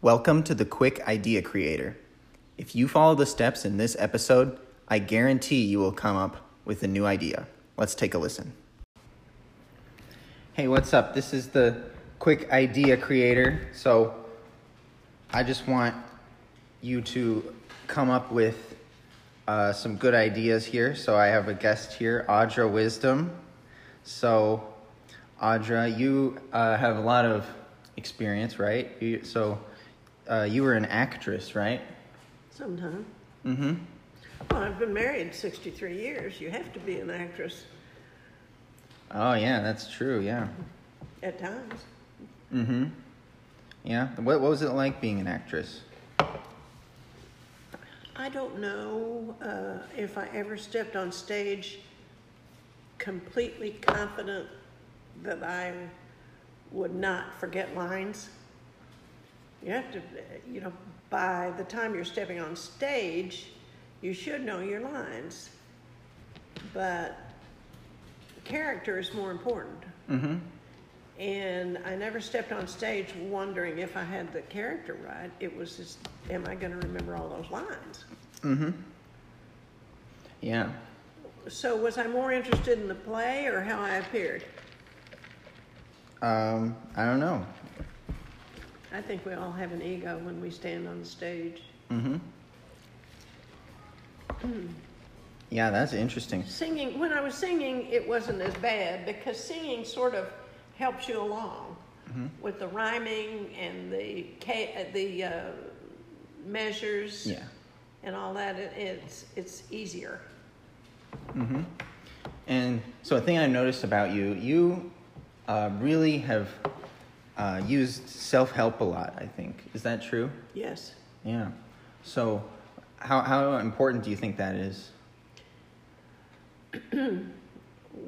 Welcome to the Quick Idea Creator. If you follow the steps in this episode, I guarantee you will come up with a new idea. Let's take a listen. Hey, what's up? This is the Quick Idea Creator. So, I just want you to come up with uh, some good ideas here. So, I have a guest here, Audra Wisdom. So, Audra, you uh, have a lot of experience, right? You, so, uh, you were an actress, right? Sometime. Mm-hmm. Well, I've been married 63 years. You have to be an actress Oh yeah, that's true. Yeah. at times. Mm-hmm. Yeah. What What was it like being an actress? I don't know uh, if I ever stepped on stage completely confident that I would not forget lines. You have to, you know, by the time you're stepping on stage, you should know your lines. But character is more important. Mm-hmm. And I never stepped on stage wondering if I had the character right. It was just, am I going to remember all those lines? Mm-hmm. Yeah. So was I more interested in the play or how I appeared? Um. I don't know. I think we all have an ego when we stand on the stage. Mm-hmm. yeah, that's interesting. Singing, when I was singing, it wasn't as bad because singing sort of helps you along with the rhyming and the the uh, measures Yeah. and all that. It, it's it's easier. Mm-hmm. And so a thing I noticed about you, you uh, really have uh, used self help a lot. I think is that true? Yes. Yeah. So, how how important do you think that is?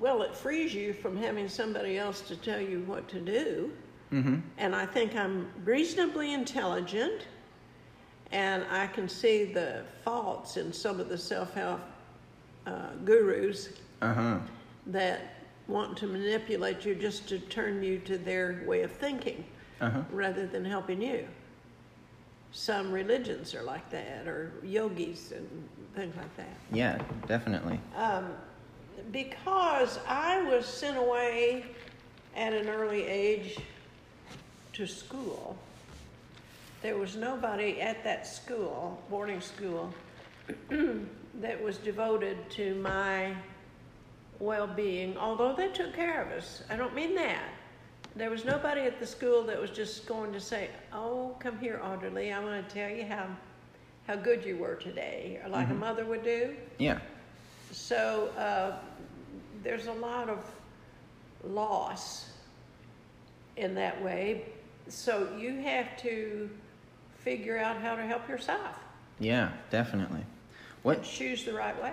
Well, it frees you from having somebody else to tell you what to do. Mm-hmm. And I think I'm reasonably intelligent, and I can see the faults in some of the self help uh, gurus Uh huh. that want to manipulate you just to turn you to their way of thinking Uh huh. rather than helping you. Some religions are like that, or yogis and things like that. Yeah, definitely. Um, because I was sent away at an early age to school, there was nobody at that school, boarding school, that was devoted to my well being, although they took care of us. I don't mean that. There was nobody at the school that was just going to say, Oh, come here, Audrey, I want to tell you how, how good you were today, or like a mother would do. Yeah. So uh, there's a lot of loss in that way. So you have to figure out how to help yourself. Yeah, definitely. What Choose the right way.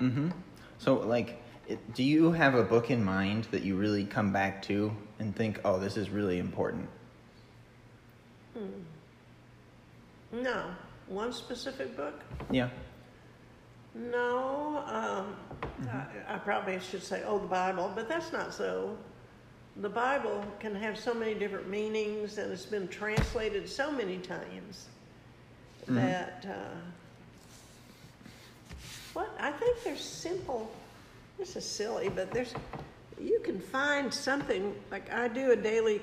Mm-hmm. So, like, it, do you have a book in mind that you really come back to and think, oh, this is really important? No, one specific book. Yeah. No, um, I, I probably should say, oh, the Bible, but that's not so. The Bible can have so many different meanings, and it's been translated so many times that uh, what I think there's simple. This is silly, but there's you can find something like I do a daily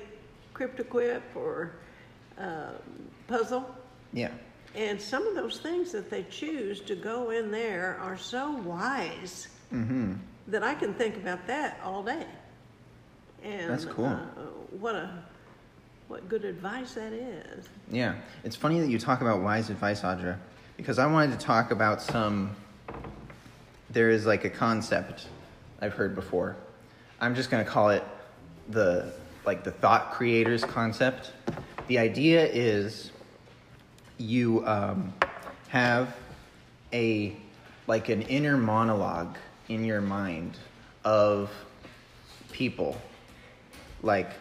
cryptoquip or uh, puzzle. Yeah. And some of those things that they choose to go in there are so wise Mm-hmm. that I can think about that all day. And That's cool. Uh, what a what good advice that is. Yeah. It's funny that you talk about wise advice, Audra, because I wanted to talk about some. There is like a concept I've heard before. I'm just going to call it the like the thought creators concept. The idea is you um, have a like an inner monologue in your mind of people like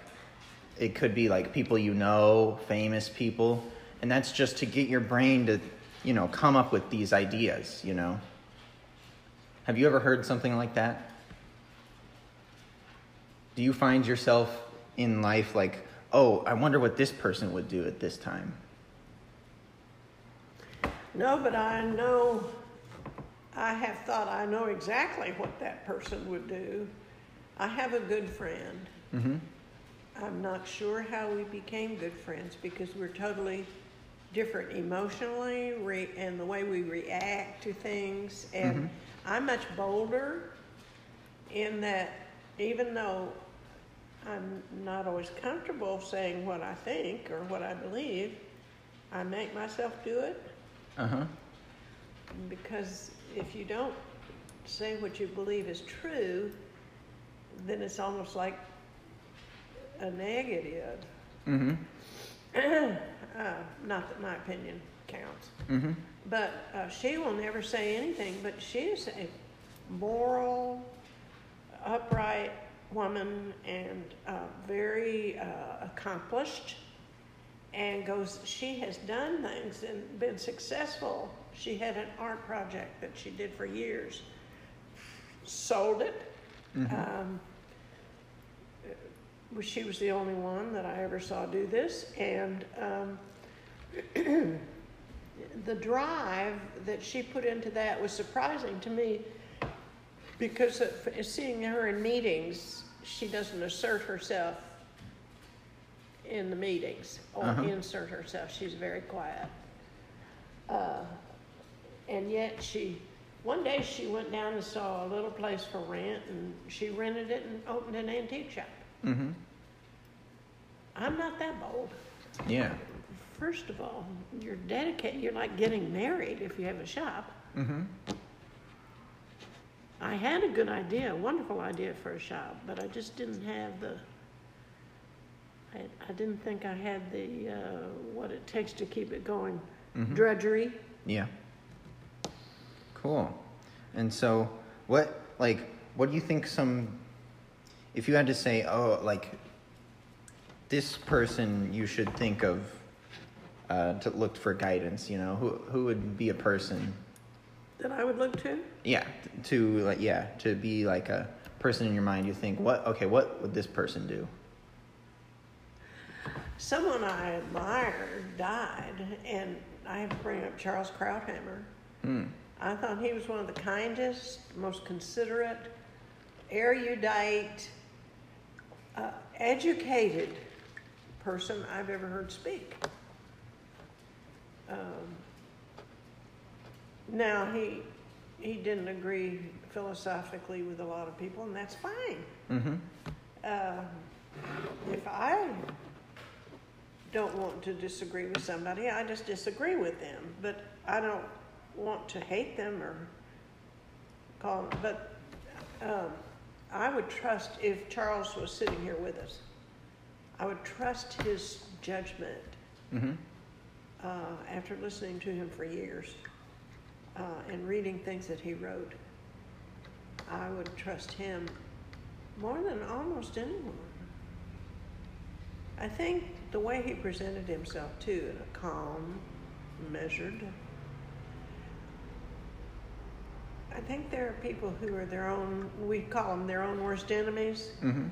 it could be like people you know famous people and that's just to get your brain to you know come up with these ideas you know have you ever heard something like that do you find yourself in life like oh i wonder what this person would do at this time No, but I know, I have thought I know exactly what that person would do. I have a good friend. Mm-hmm. I'm not sure how we became good friends because we're totally different emotionally re- and the way we react to things. And Mhm. I'm much bolder in that even though I'm not always comfortable saying what I think or what I believe, I make myself do it Uh huh. because if you don't say what you believe is true, then it's almost like a negative. Mm-hmm. uh, not that my opinion Mm-hmm. But uh, she will never say anything, but she is a moral, upright woman and uh, very uh, accomplished and goes, she has done things and been successful. She had an art project that she did for years, sold it. Um, uh, she was the only one that I ever saw do this, and um, the drive that she put into that was surprising to me because seeing her in meetings, she doesn't assert herself in the meetings or Uh-huh. insert herself. She's very quiet. Uh, and yet she, one day she went down and saw a little place for rent and she rented it and opened an antique shop. Mm-hmm. I'm not that bold. Yeah. First of all, you're dedicated, you're like getting married if you have a shop. Mm-hmm. I had a good idea, a wonderful idea for a shop, but I just didn't have the, I, I didn't think I had the, uh, what it takes to keep it going. Mhm. Drudgery. Yeah. Cool. And so, what like what do you think some if you had to say, oh, like this person you should think of uh, to look for guidance, you know, who who would be a person that I would look to. yeah, to like yeah, to be like a person in your mind you think, what okay, what would this person do? Someone I admired died, and I have to bring up Charles Krauthammer. Hmm. I thought he was one of the kindest, most considerate, erudite, uh, educated person I've ever heard speak. Um, now he he didn't agree philosophically with a lot of people, and that's fine. Mm-hmm. Uh, if I don't want to disagree with somebody, I just disagree with them. But I don't want to hate them or call them. But um, I would trust if Charles was sitting here with us. I would trust his judgment Mm-hmm. Uh, after listening to him for years uh, and reading things that he wrote. I would trust him more than almost anyone. I think the way he presented himself too, in a calm, measured. I think there are people who are their own, we call them their own worst enemies, Mm-hmm.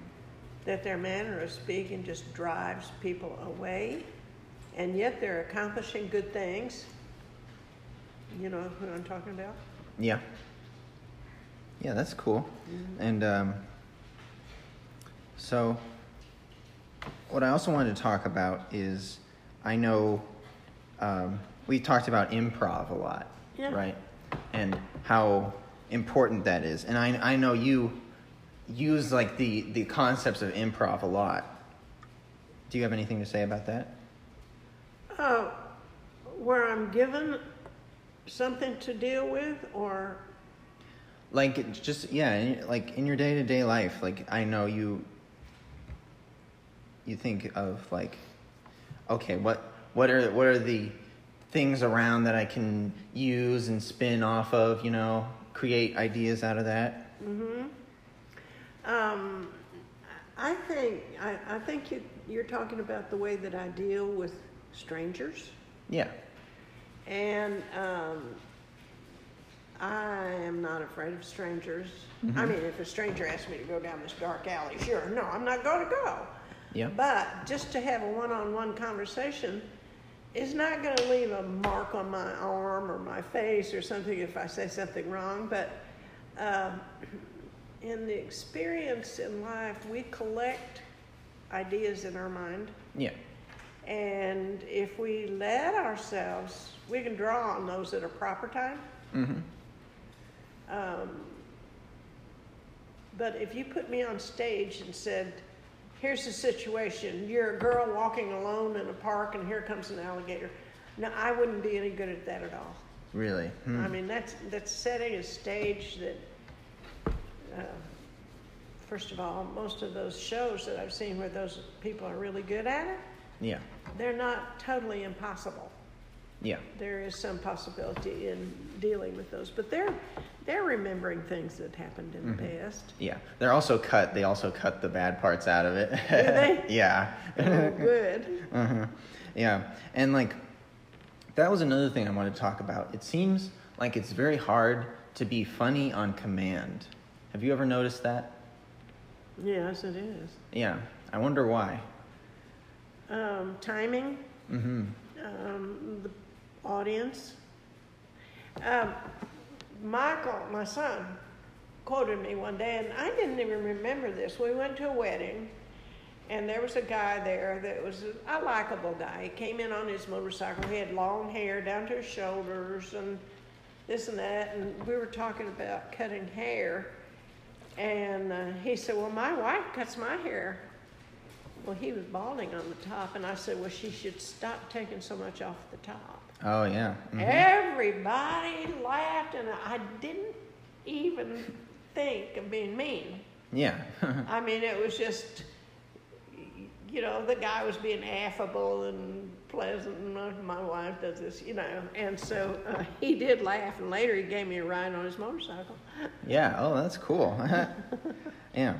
that their manner of speaking just drives people away, and yet they're accomplishing good things. You know who I'm talking about? Yeah. Yeah, that's cool. And um, so, what I also wanted to talk about is I know um, we talked about improv a lot, Yeah. right? And how important that is. And I, I know you use like the, the concepts of improv a lot. Do you have anything to say about that? Uh, where I'm given something to deal with, or like just yeah like in your day-to-day life like i know you you think of like okay what what are what are the things around that i can use and spin off of you know create ideas out of that Mm-hmm. um, I think I, I think you, you're talking about the way that I deal with strangers. yeah And um, I am not afraid of strangers. I mean, if a stranger asks me to go down this dark alley, sure, no, I'm not going to go. yeah But just to have a one on one conversation, is not going to leave a mark on my arm or my face or something if I say something wrong, but um, in the experience in life, we collect ideas in our mind. Yeah. And if we let ourselves, we can draw on those at a proper time. Mm-hmm. Um, but if you put me on stage and said, here's the situation, you're a girl walking alone in a park and here comes an alligator. No, I wouldn't be any good at that at all. Really? Hmm. I mean, that's, that's setting a stage that, uh, first of all, most of those shows that I've seen where those people are really good at it, Yeah. they're not totally impossible. Yeah. There is some possibility in dealing with those, but they're, they're remembering things that happened in the past. Yeah. They're also cut. They also cut the bad parts out of it. Do they? yeah. Oh, good. uh-huh. Yeah. And like that was another thing I wanted to talk about. It seems like it's very hard to be funny on command. Have you ever noticed that? Yes, it is. Yeah. I wonder why. Um, timing, Mm-hmm. um, the audience. Um, Michael, my son, quoted me one day, and I didn't even remember this. We went to a wedding, and there was a guy there that was a, a likable guy. He came in on his motorcycle. He had long hair down to his shoulders, and this and that. And we were talking about cutting hair, and uh, he said, "Well, my wife cuts my hair." Well, he was balding on the top, and I said, "Well, she should stop taking so much off the top." Oh yeah. Mhm. Everybody laughed, and I didn't even think of being mean. Yeah. I mean, it was just, you know, the guy was being affable and pleasant, and my, my wife does this, you know. And so uh, he did laugh, and later he gave me a ride on his motorcycle. yeah. Oh, that's cool. yeah.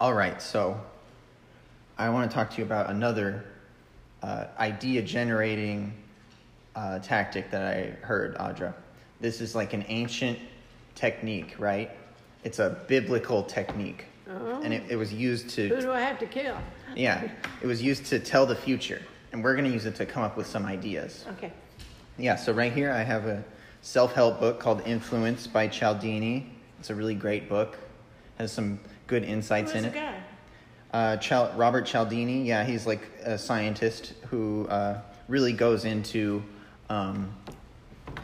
All right. So I want to talk to you about another uh, idea generating uh, tactic that I heard, Audra. This is like an ancient technique, right? It's a biblical technique. Oh. And it, it was used to. Who do I have to kill? yeah, it was used to tell the future. And we're going to use it to come up with some ideas. Okay. Yeah, so right here I have a self help book called Influence by Cialdini. It's a really great book, has some good insights in it. guy? Uh, Chal- Robert Cialdini, yeah, he's like a scientist who uh, really goes into um,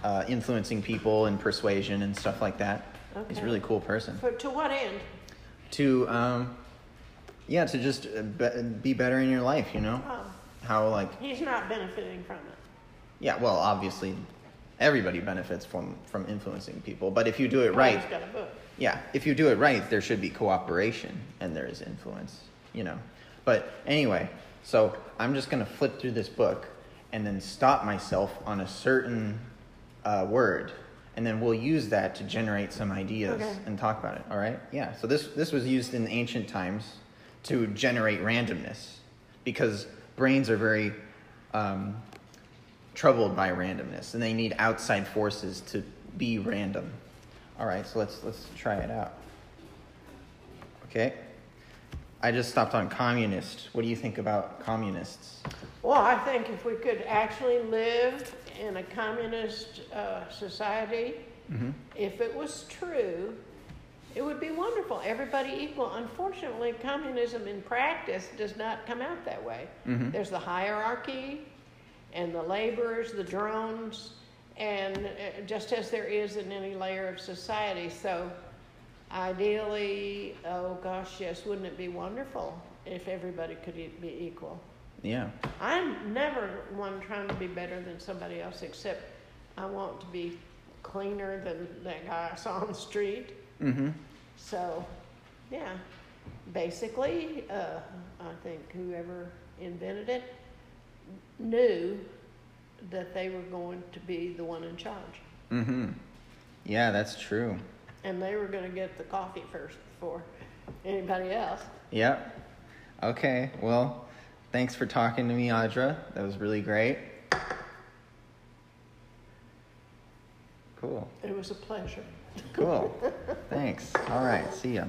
uh, influencing people and persuasion and stuff like that. He's a really cool person. For, to what end? To, um, yeah, to just uh, be, be better in your life, you know? Oh, How, like, he's not benefiting from it. yeah, well, obviously, everybody benefits from, from influencing people, but if you do it right, He's got a book. yeah, if you do it right, there should be cooperation and there is influence, you know. But anyway, so I'm just going to flip through this book and then stop myself on a certain uh, word, and then we'll use that to generate some ideas Okay. and talk about it. All right? Yeah. So this this was used in ancient times to generate randomness because brains are very um, troubled by randomness, and they need outside forces to be random. All right, so let's let's try it out. Okay. I just stopped on communist. What do you think about communists? Well, I think if we could actually live in a communist uh, society, if it was true, it would be wonderful. Everybody equal. Unfortunately, communism in practice does not come out that way. There's the hierarchy, and the laborers, the drones, and uh, just as there is in any layer of society. So, ideally, oh gosh, yes, wouldn't it be wonderful if everybody could e- be equal? Yeah. I'm never one trying to be better than somebody else, except I want to be cleaner than that guy I saw on the street. Mm-hmm. So, yeah, basically, uh, I think whoever invented it knew that they were going to be the one in charge, Mm-hmm. Yeah, that's true. And they were going to get the coffee first before anybody else. Yep. Okay. Well, thanks for talking to me, Audra. That was really great. Cool. It was a pleasure. Cool. thanks. All right. See ya.